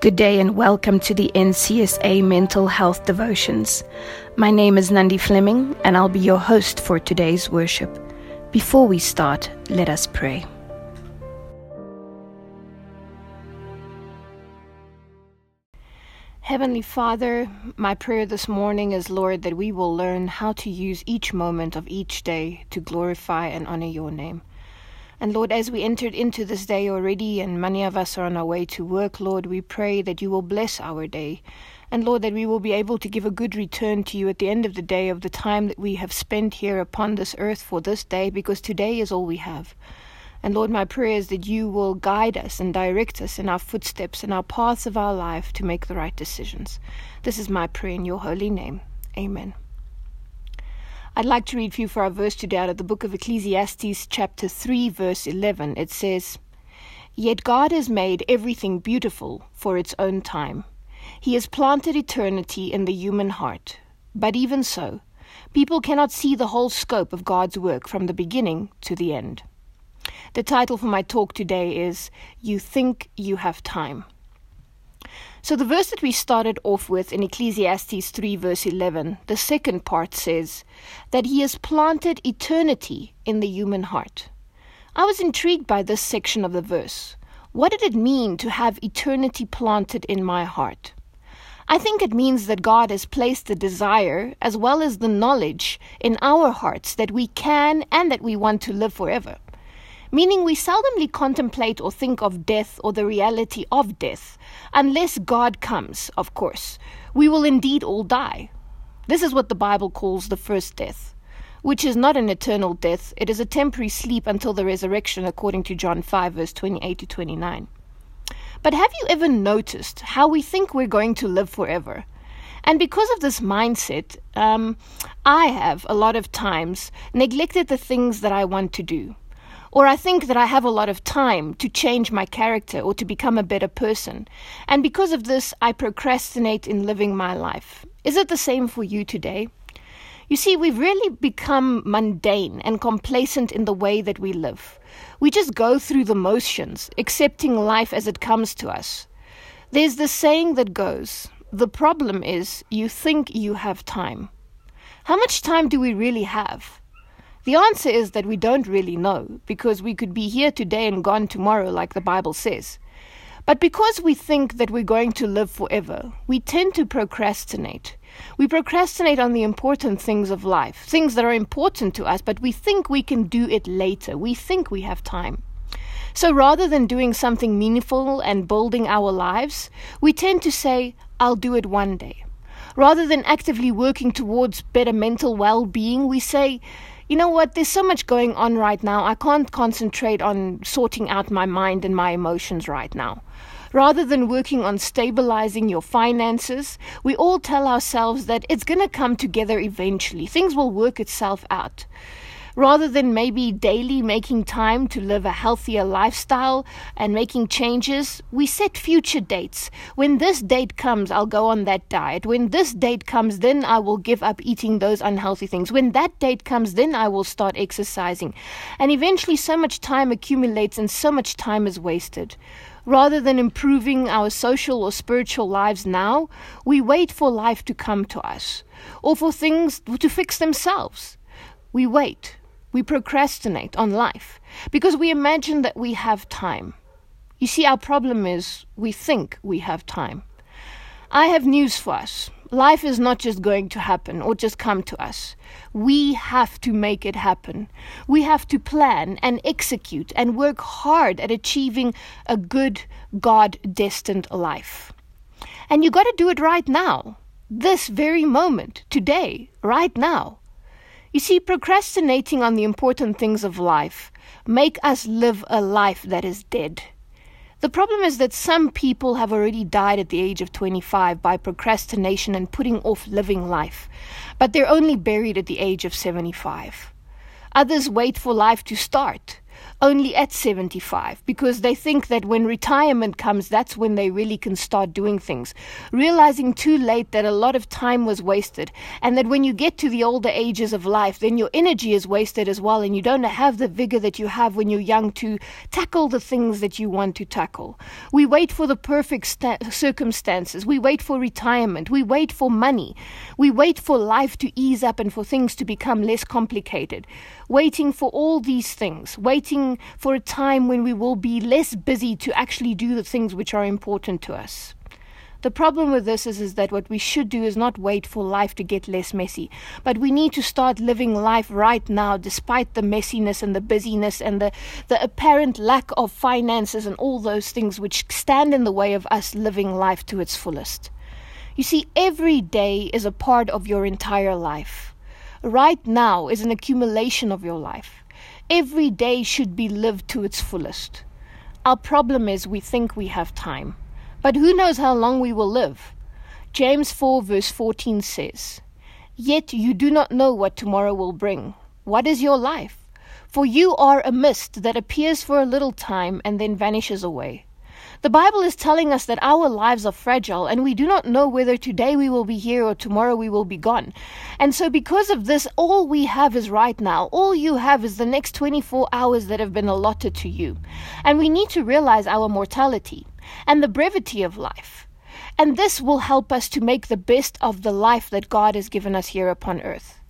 Good day and welcome to the NCSA Mental Health Devotions. My name is Nandi Fleming and I'll be your host for today's worship. Before we start, let us pray. Heavenly Father, my prayer this morning is, Lord, that we will learn how to use each moment of each day to glorify and honor your name. And Lord, as we entered into this day already, and many of us are on our way to work, Lord, we pray that you will bless our day. And Lord, that we will be able to give a good return to you at the end of the day of the time that we have spent here upon this earth for this day, because today is all we have. And Lord, my prayer is that you will guide us and direct us in our footsteps and our paths of our life to make the right decisions. This is my prayer in your holy name. Amen. I'd like to read for you for our verse today out of the book of Ecclesiastes, chapter 3, verse 11. It says, Yet God has made everything beautiful for its own time. He has planted eternity in the human heart. But even so, people cannot see the whole scope of God's work from the beginning to the end. The title for my talk today is You Think You Have Time. So, the verse that we started off with in Ecclesiastes 3, verse 11, the second part says that He has planted eternity in the human heart. I was intrigued by this section of the verse. What did it mean to have eternity planted in my heart? I think it means that God has placed the desire as well as the knowledge in our hearts that we can and that we want to live forever meaning we seldomly contemplate or think of death or the reality of death, unless God comes, of course. We will indeed all die. This is what the Bible calls the first death, which is not an eternal death, it is a temporary sleep until the resurrection, according to John 5, verse 28 to 29. But have you ever noticed how we think we're going to live forever? And because of this mindset, um, I have a lot of times neglected the things that I want to do. Or I think that I have a lot of time to change my character or to become a better person. And because of this, I procrastinate in living my life. Is it the same for you today? You see, we've really become mundane and complacent in the way that we live. We just go through the motions, accepting life as it comes to us. There's the saying that goes the problem is you think you have time. How much time do we really have? The answer is that we don't really know, because we could be here today and gone tomorrow, like the Bible says. But because we think that we're going to live forever, we tend to procrastinate. We procrastinate on the important things of life, things that are important to us, but we think we can do it later. We think we have time. So rather than doing something meaningful and building our lives, we tend to say, I'll do it one day. Rather than actively working towards better mental well being, we say, you know what, there's so much going on right now. I can't concentrate on sorting out my mind and my emotions right now. Rather than working on stabilizing your finances, we all tell ourselves that it's going to come together eventually. Things will work itself out. Rather than maybe daily making time to live a healthier lifestyle and making changes, we set future dates. When this date comes, I'll go on that diet. When this date comes, then I will give up eating those unhealthy things. When that date comes, then I will start exercising. And eventually, so much time accumulates and so much time is wasted. Rather than improving our social or spiritual lives now, we wait for life to come to us or for things to fix themselves. We wait. We procrastinate on life because we imagine that we have time. You see, our problem is we think we have time. I have news for us. Life is not just going to happen or just come to us. We have to make it happen. We have to plan and execute and work hard at achieving a good, God destined life. And you got to do it right now, this very moment, today, right now. You see, procrastinating on the important things of life make us live a life that is dead. The problem is that some people have already died at the age of 25 by procrastination and putting off living life, but they're only buried at the age of 75. Others wait for life to start, only at 75 because they think that when retirement comes, that's when they really can start doing things. Realizing too late that a lot of time was wasted and that when you get to the older ages of life, then your energy is wasted as well and you don't have the vigor that you have when you're young to tackle the things that you want to tackle. We wait for the perfect sta- circumstances. We wait for retirement. We wait for money. We wait for life to ease up and for things to become less complicated. Waiting for all these things. Waiting for a time when we will be less busy to actually do the things which are important to us. The problem with this is, is that what we should do is not wait for life to get less messy, but we need to start living life right now despite the messiness and the busyness and the, the apparent lack of finances and all those things which stand in the way of us living life to its fullest. You see, every day is a part of your entire life. Right now is an accumulation of your life. Every day should be lived to its fullest. Our problem is we think we have time, but who knows how long we will live? James 4, verse 14 says, Yet you do not know what tomorrow will bring. What is your life? For you are a mist that appears for a little time and then vanishes away. The Bible is telling us that our lives are fragile and we do not know whether today we will be here or tomorrow we will be gone. And so, because of this, all we have is right now. All you have is the next 24 hours that have been allotted to you. And we need to realize our mortality and the brevity of life. And this will help us to make the best of the life that God has given us here upon earth.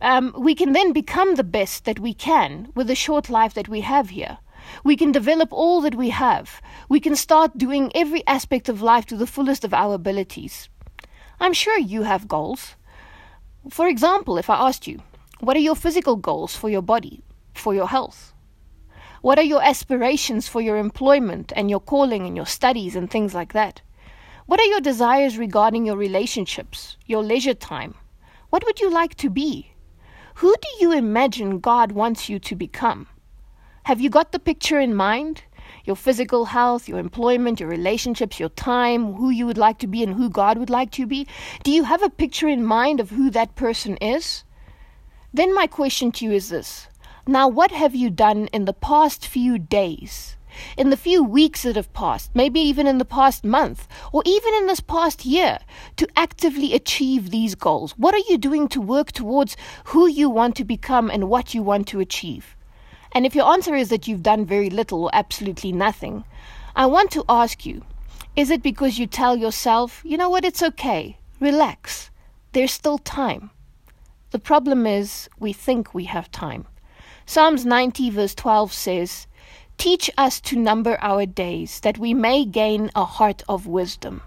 Um, we can then become the best that we can with the short life that we have here. We can develop all that we have. We can start doing every aspect of life to the fullest of our abilities. I'm sure you have goals. For example, if I asked you, what are your physical goals for your body, for your health? What are your aspirations for your employment and your calling and your studies and things like that? What are your desires regarding your relationships, your leisure time? What would you like to be? Who do you imagine God wants you to become? Have you got the picture in mind? Your physical health, your employment, your relationships, your time, who you would like to be and who God would like to be? Do you have a picture in mind of who that person is? Then my question to you is this. Now, what have you done in the past few days? In the few weeks that have passed, maybe even in the past month, or even in this past year, to actively achieve these goals? What are you doing to work towards who you want to become and what you want to achieve? And if your answer is that you've done very little or absolutely nothing, I want to ask you is it because you tell yourself, you know what, it's okay, relax, there's still time? The problem is we think we have time. Psalms 90, verse 12 says, Teach us to number our days, that we may gain a heart of wisdom.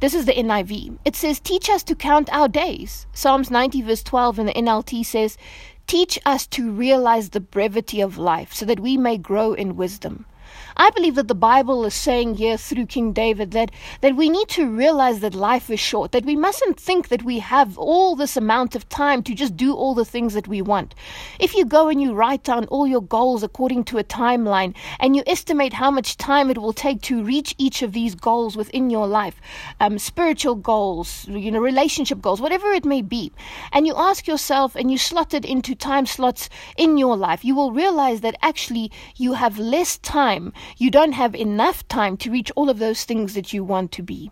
This is the NIV. It says, Teach us to count our days. Psalms 90, verse 12 in the NLT says, Teach us to realize the brevity of life so that we may grow in wisdom. I believe that the Bible is saying here through King David that, that we need to realize that life is short, that we mustn't think that we have all this amount of time to just do all the things that we want. If you go and you write down all your goals according to a timeline and you estimate how much time it will take to reach each of these goals within your life, um, spiritual goals, you know, relationship goals, whatever it may be, and you ask yourself and you slot it into time slots in your life, you will realize that actually you have less time you don't have enough time to reach all of those things that you want to be.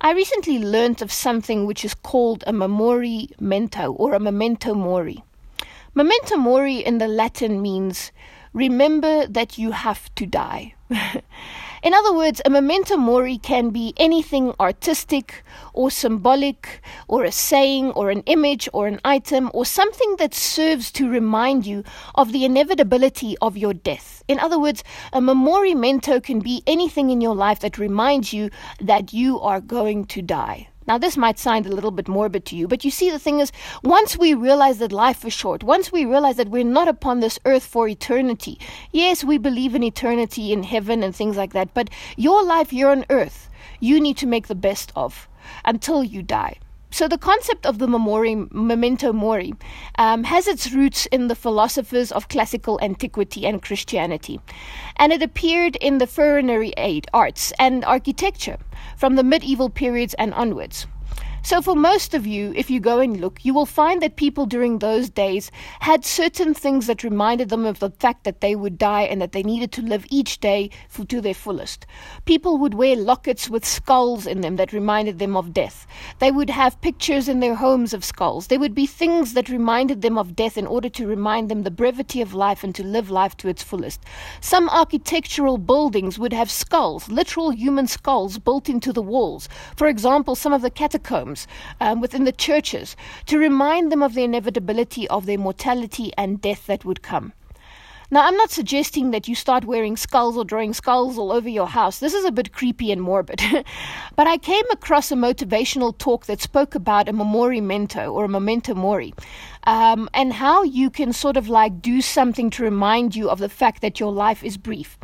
I recently learned of something which is called a memori mento or a memento mori. Memento mori in the Latin means remember that you have to die. In other words, a memento mori can be anything artistic or symbolic, or a saying, or an image, or an item, or something that serves to remind you of the inevitability of your death. In other words, a memorimento can be anything in your life that reminds you that you are going to die. Now, this might sound a little bit morbid to you, but you see, the thing is, once we realize that life is short, once we realize that we're not upon this earth for eternity, yes, we believe in eternity in heaven and things like that, but your life here on earth, you need to make the best of until you die. So the concept of the memori, memento mori um, has its roots in the philosophers of classical antiquity and Christianity, and it appeared in the aid, arts and architecture from the medieval periods and onwards. So, for most of you, if you go and look, you will find that people during those days had certain things that reminded them of the fact that they would die and that they needed to live each day to their fullest. People would wear lockets with skulls in them that reminded them of death. They would have pictures in their homes of skulls. There would be things that reminded them of death in order to remind them the brevity of life and to live life to its fullest. Some architectural buildings would have skulls, literal human skulls built into the walls. For example, some of the catacombs um, within the churches to remind them of the inevitability of their mortality and death that would come. Now, I'm not suggesting that you start wearing skulls or drawing skulls all over your house. This is a bit creepy and morbid. but I came across a motivational talk that spoke about a memento or a memento mori. Um, and how you can sort of like do something to remind you of the fact that your life is brief.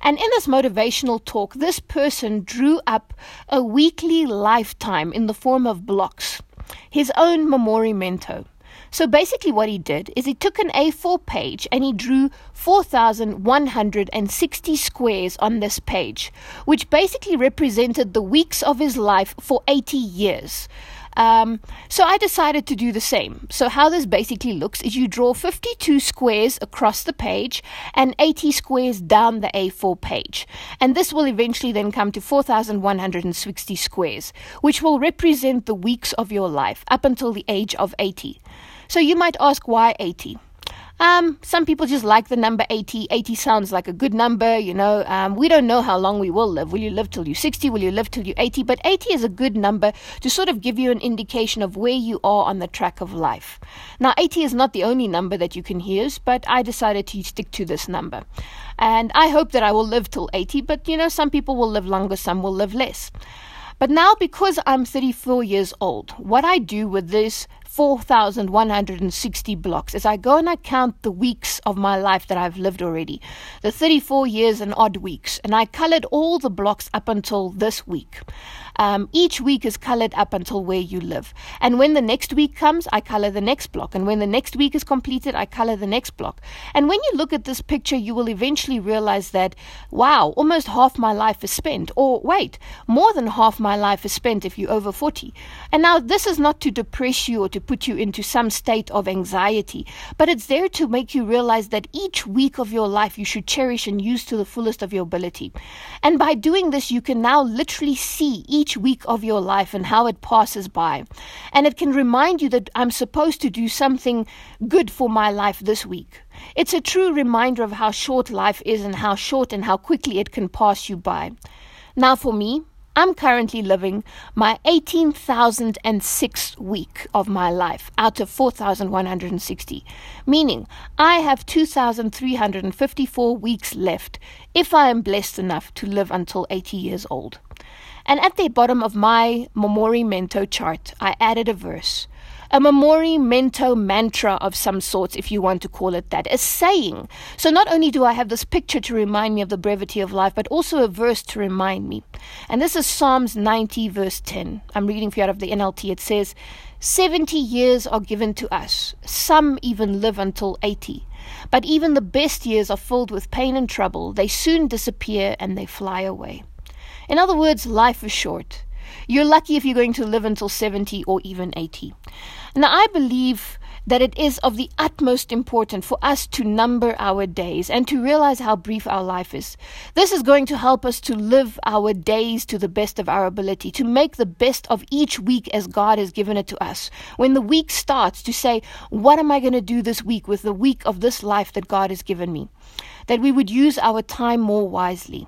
And in this motivational talk, this person drew up a weekly lifetime in the form of blocks, his own memento. So basically, what he did is he took an A4 page and he drew 4,160 squares on this page, which basically represented the weeks of his life for 80 years. Um, so I decided to do the same. So how this basically looks is you draw 52 squares across the page and 80 squares down the A4 page. And this will eventually then come to 4,160 squares, which will represent the weeks of your life up until the age of 80. So you might ask why 80? Um, some people just like the number 80. 80 sounds like a good number, you know. Um, we don't know how long we will live. Will you live till you're 60? Will you live till you're 80? But 80 is a good number to sort of give you an indication of where you are on the track of life. Now, 80 is not the only number that you can use, but I decided to stick to this number. And I hope that I will live till 80, but you know, some people will live longer, some will live less. But now, because I'm 34 years old, what I do with this 4,160 blocks as I go and I count the weeks of my life that I've lived already, the 34 years and odd weeks, and I colored all the blocks up until this week. Um, each week is colored up until where you live. And when the next week comes, I color the next block. And when the next week is completed, I color the next block. And when you look at this picture, you will eventually realize that, wow, almost half my life is spent. Or wait, more than half my life is spent if you're over 40. And now, this is not to depress you or to put you into some state of anxiety, but it's there to make you realize that each week of your life you should cherish and use to the fullest of your ability. And by doing this, you can now literally see each week of your life and how it passes by. And it can remind you that I'm supposed to do something good for my life this week. It's a true reminder of how short life is and how short and how quickly it can pass you by. Now, for me, I'm currently living my 18,006th week of my life out of 4,160, meaning I have 2,354 weeks left if I am blessed enough to live until 80 years old. And at the bottom of my Memento chart, I added a verse a Memento mantra of some sorts, if you want to call it that, a saying. So not only do I have this picture to remind me of the brevity of life, but also a verse to remind me. And this is Psalms 90, verse 10. I'm reading for you out of the NLT. It says, 70 years are given to us, some even live until 80. But even the best years are filled with pain and trouble. They soon disappear and they fly away. In other words, life is short. You're lucky if you're going to live until 70 or even 80. Now, I believe that it is of the utmost importance for us to number our days and to realize how brief our life is. This is going to help us to live our days to the best of our ability, to make the best of each week as God has given it to us. When the week starts, to say, What am I going to do this week with the week of this life that God has given me? That we would use our time more wisely.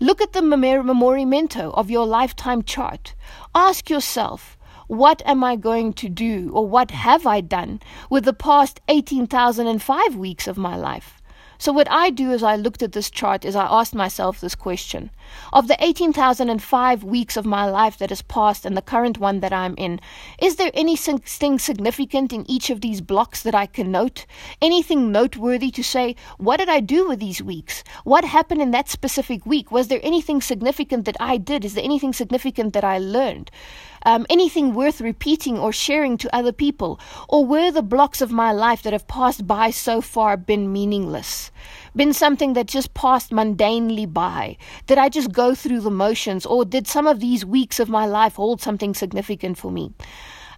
Look at the memento of your lifetime chart. Ask yourself, what am I going to do or what have I done with the past 18,005 weeks of my life? So, what I do as I looked at this chart is I asked myself this question Of the 18,005 weeks of my life that has passed and the current one that I'm in, is there anything significant in each of these blocks that I can note? Anything noteworthy to say, what did I do with these weeks? What happened in that specific week? Was there anything significant that I did? Is there anything significant that I learned? Um, anything worth repeating or sharing to other people? Or were the blocks of my life that have passed by so far been meaningless? been something that just passed mundanely by? Did I just go through the motions, or did some of these weeks of my life hold something significant for me?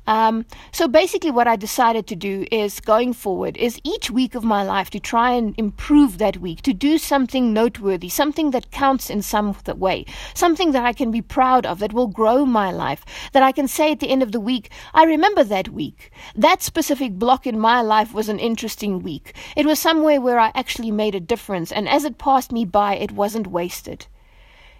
Um, so basically, what I decided to do is going forward is each week of my life to try and improve that week, to do something noteworthy, something that counts in some way, something that I can be proud of, that will grow my life, that I can say at the end of the week, I remember that week. That specific block in my life was an interesting week. It was somewhere where I actually made a difference, and as it passed me by, it wasn't wasted.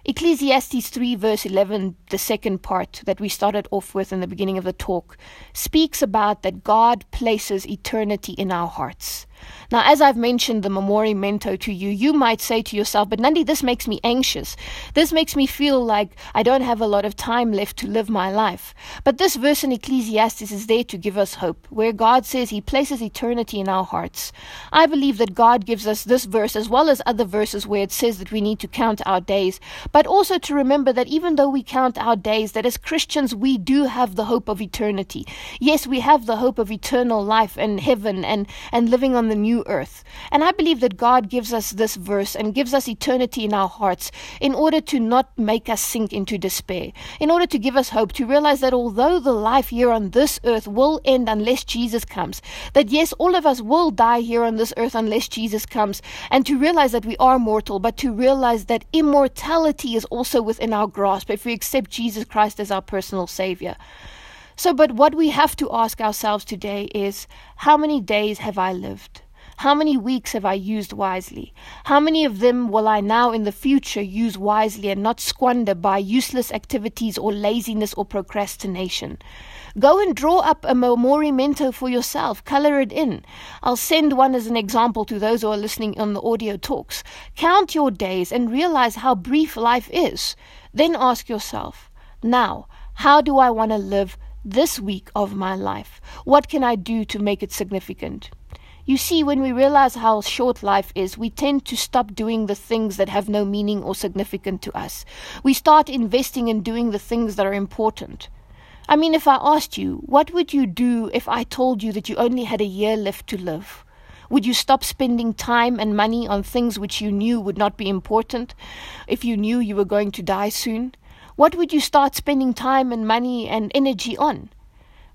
Ecclesiastes 3, verse 11, the second part that we started off with in the beginning of the talk, speaks about that God places eternity in our hearts. Now, as I've mentioned the memento to you, you might say to yourself, but Nandi, this makes me anxious. This makes me feel like I don't have a lot of time left to live my life. But this verse in Ecclesiastes is there to give us hope, where God says He places eternity in our hearts. I believe that God gives us this verse as well as other verses where it says that we need to count our days, but also to remember that even though we count our days, that as Christians we do have the hope of eternity. Yes, we have the hope of eternal life and heaven and, and living on the new earth. And I believe that God gives us this verse and gives us eternity in our hearts in order to not make us sink into despair, in order to give us hope, to realize that although the life here on this earth will end unless Jesus comes, that yes, all of us will die here on this earth unless Jesus comes, and to realize that we are mortal, but to realize that immortality is also within our grasp if we accept Jesus Christ as our personal Savior. So, but what we have to ask ourselves today is how many days have I lived? How many weeks have I used wisely? How many of them will I now in the future use wisely and not squander by useless activities or laziness or procrastination? Go and draw up a memento for yourself. Color it in. I'll send one as an example to those who are listening on the audio talks. Count your days and realize how brief life is. Then ask yourself, now, how do I want to live this week of my life? What can I do to make it significant? You see, when we realize how short life is, we tend to stop doing the things that have no meaning or significance to us. We start investing in doing the things that are important. I mean, if I asked you, what would you do if I told you that you only had a year left to live? Would you stop spending time and money on things which you knew would not be important if you knew you were going to die soon? What would you start spending time and money and energy on?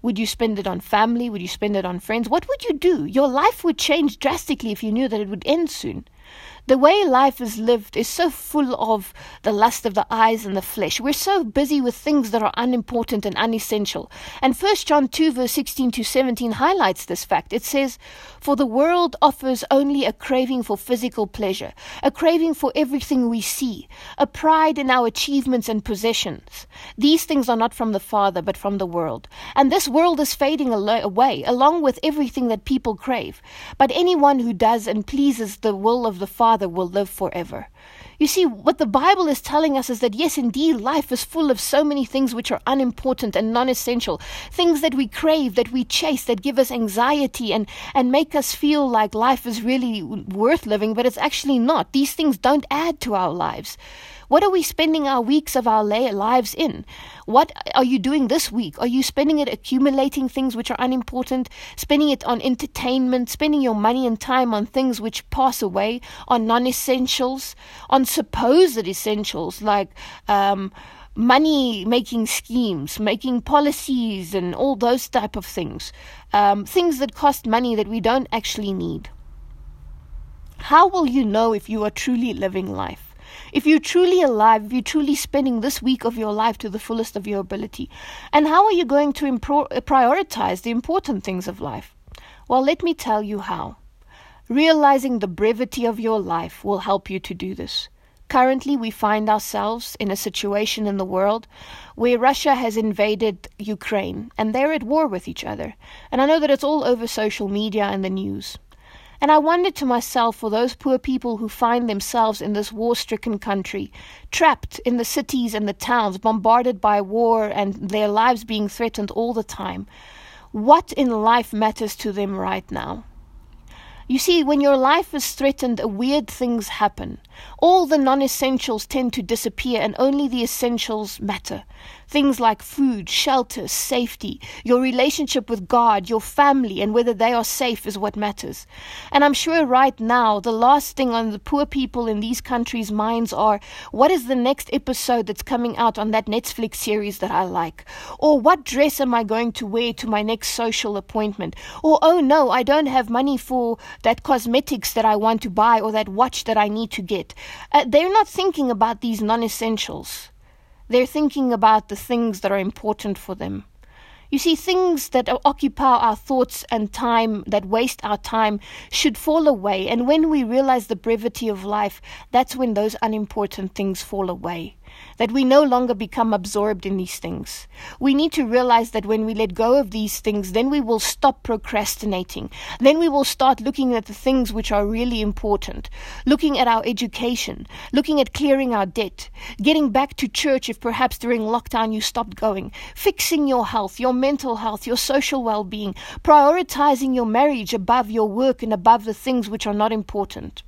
Would you spend it on family? Would you spend it on friends? What would you do? Your life would change drastically if you knew that it would end soon. The way life is lived is so full of the lust of the eyes and the flesh. We're so busy with things that are unimportant and unessential. And 1 John 2, verse 16 to 17 highlights this fact. It says, For the world offers only a craving for physical pleasure, a craving for everything we see, a pride in our achievements and possessions. These things are not from the Father, but from the world. And this world is fading away, along with everything that people crave. But anyone who does and pleases the will of the Father, Father will live forever. You see, what the Bible is telling us is that yes, indeed, life is full of so many things which are unimportant and non essential, things that we crave, that we chase, that give us anxiety and, and make us feel like life is really worth living, but it's actually not. These things don't add to our lives. What are we spending our weeks of our lives in? What are you doing this week? Are you spending it accumulating things which are unimportant, spending it on entertainment, spending your money and time on things which pass away, on non essentials, on supposed essentials like, um, money making schemes, making policies, and all those type of things. Um, things that cost money that we don't actually need. How will you know if you are truly living life? If you're truly alive, if you're truly spending this week of your life to the fullest of your ability? And how are you going to impro- prioritize the important things of life? Well, let me tell you how. Realizing the brevity of your life will help you to do this. Currently, we find ourselves in a situation in the world where Russia has invaded Ukraine and they're at war with each other. And I know that it's all over social media and the news. And I wondered to myself for those poor people who find themselves in this war stricken country, trapped in the cities and the towns, bombarded by war and their lives being threatened all the time, what in life matters to them right now? You see, when your life is threatened, weird things happen. All the non essentials tend to disappear, and only the essentials matter. Things like food, shelter, safety, your relationship with God, your family, and whether they are safe is what matters. And I'm sure right now, the last thing on the poor people in these countries' minds are what is the next episode that's coming out on that Netflix series that I like? Or what dress am I going to wear to my next social appointment? Or, oh no, I don't have money for that cosmetics that I want to buy or that watch that I need to get. Uh, they're not thinking about these non essentials. They're thinking about the things that are important for them. You see, things that occupy our thoughts and time, that waste our time, should fall away. And when we realize the brevity of life, that's when those unimportant things fall away that we no longer become absorbed in these things. We need to realize that when we let go of these things, then we will stop procrastinating. Then we will start looking at the things which are really important, looking at our education, looking at clearing our debt, getting back to church if perhaps during lockdown you stopped going, fixing your health, your mental health, your social well being, prioritizing your marriage above your work and above the things which are not important.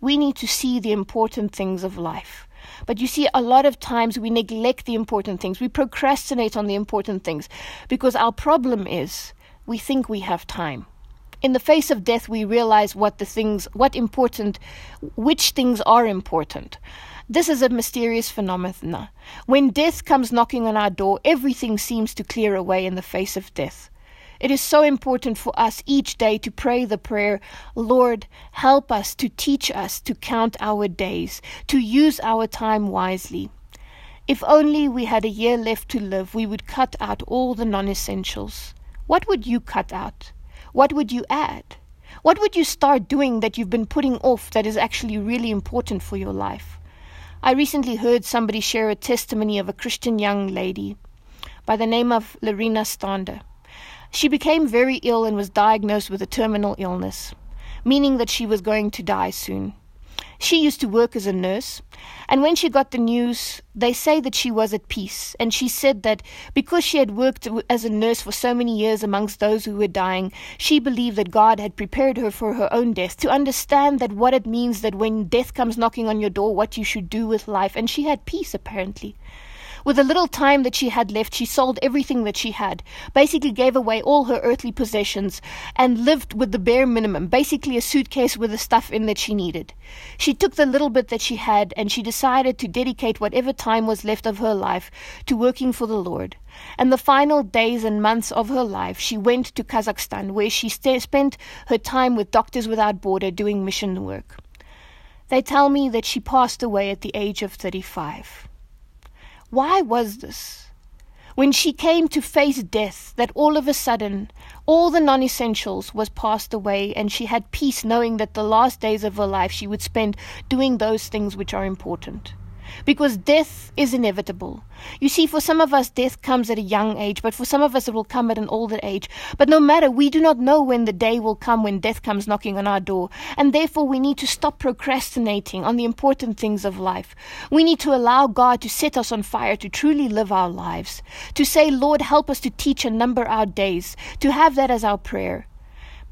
We need to see the important things of life. But you see, a lot of times we neglect the important things. We procrastinate on the important things because our problem is we think we have time. In the face of death, we realize what the things, what important, which things are important. This is a mysterious phenomenon. When death comes knocking on our door, everything seems to clear away in the face of death. It is so important for us each day to pray the prayer, Lord, help us to teach us to count our days, to use our time wisely. If only we had a year left to live, we would cut out all the non essentials. What would you cut out? What would you add? What would you start doing that you've been putting off that is actually really important for your life? I recently heard somebody share a testimony of a Christian young lady by the name of Lorena Stander. She became very ill and was diagnosed with a terminal illness, meaning that she was going to die soon. She used to work as a nurse, and when she got the news, they say that she was at peace. And she said that because she had worked as a nurse for so many years amongst those who were dying, she believed that God had prepared her for her own death, to understand that what it means that when death comes knocking on your door, what you should do with life. And she had peace, apparently. With the little time that she had left, she sold everything that she had, basically gave away all her earthly possessions, and lived with the bare minimum, basically a suitcase with the stuff in that she needed. She took the little bit that she had and she decided to dedicate whatever time was left of her life to working for the Lord. And the final days and months of her life, she went to Kazakhstan, where she st- spent her time with Doctors Without Border doing mission work. They tell me that she passed away at the age of 35. Why was this? When she came to face death, that all of a sudden all the non essentials was passed away, and she had peace knowing that the last days of her life she would spend doing those things which are important because death is inevitable. You see, for some of us, death comes at a young age, but for some of us, it will come at an older age. But no matter, we do not know when the day will come when death comes knocking on our door, and therefore we need to stop procrastinating on the important things of life. We need to allow God to set us on fire to truly live our lives, to say, Lord, help us to teach and number our days, to have that as our prayer.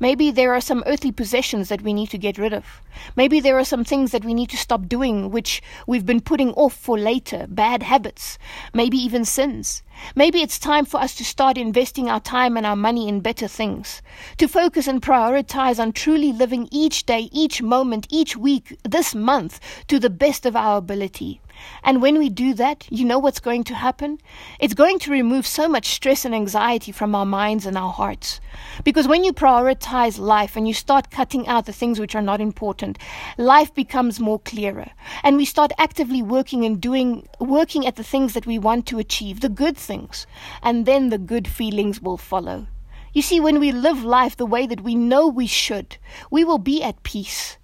Maybe there are some earthly possessions that we need to get rid of. Maybe there are some things that we need to stop doing which we've been putting off for later, bad habits, maybe even sins. Maybe it's time for us to start investing our time and our money in better things, to focus and prioritize on truly living each day, each moment, each week, this month to the best of our ability. And when we do that, you know what's going to happen? It's going to remove so much stress and anxiety from our minds and our hearts. Because when you prioritize life and you start cutting out the things which are not important, life becomes more clearer. And we start actively working and doing, working at the things that we want to achieve, the good things. And then the good feelings will follow. You see, when we live life the way that we know we should, we will be at peace.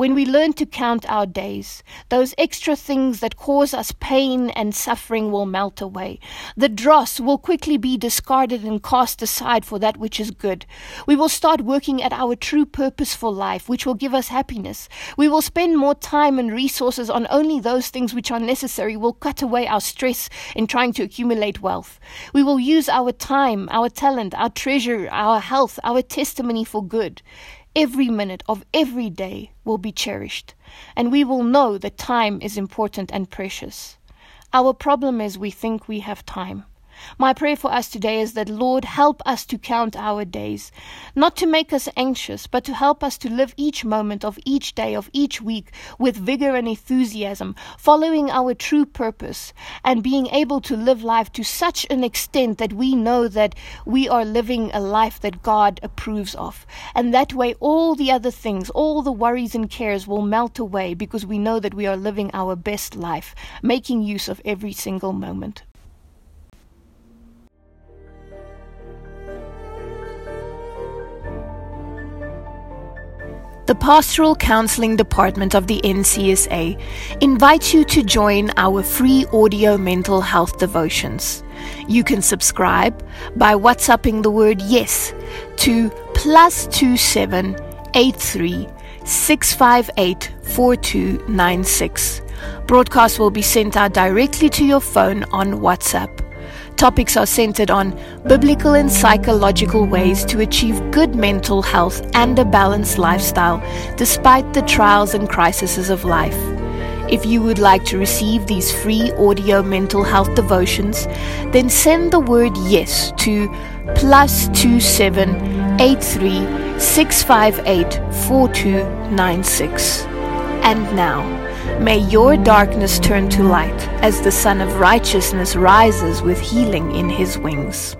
When we learn to count our days, those extra things that cause us pain and suffering will melt away. The dross will quickly be discarded and cast aside for that which is good. We will start working at our true purpose for life, which will give us happiness. We will spend more time and resources on only those things which are necessary. We'll cut away our stress in trying to accumulate wealth. We will use our time, our talent, our treasure, our health, our testimony for good. Every minute of every day will be cherished, and we will know that time is important and precious. Our problem is we think we have time. My prayer for us today is that, Lord, help us to count our days, not to make us anxious, but to help us to live each moment of each day of each week with vigor and enthusiasm, following our true purpose, and being able to live life to such an extent that we know that we are living a life that God approves of. And that way, all the other things, all the worries and cares will melt away because we know that we are living our best life, making use of every single moment. The Pastoral Counseling Department of the NCSA invites you to join our free audio mental health devotions. You can subscribe by WhatsApping the word yes to plus two seven eight three six five eight four two nine six. Broadcast will be sent out directly to your phone on WhatsApp. Topics are centered on biblical and psychological ways to achieve good mental health and a balanced lifestyle despite the trials and crises of life. If you would like to receive these free audio mental health devotions, then send the word yes to plus two seven eight three six five eight four two nine six. And now. May your darkness turn to light as the Sun of Righteousness rises with healing in his wings.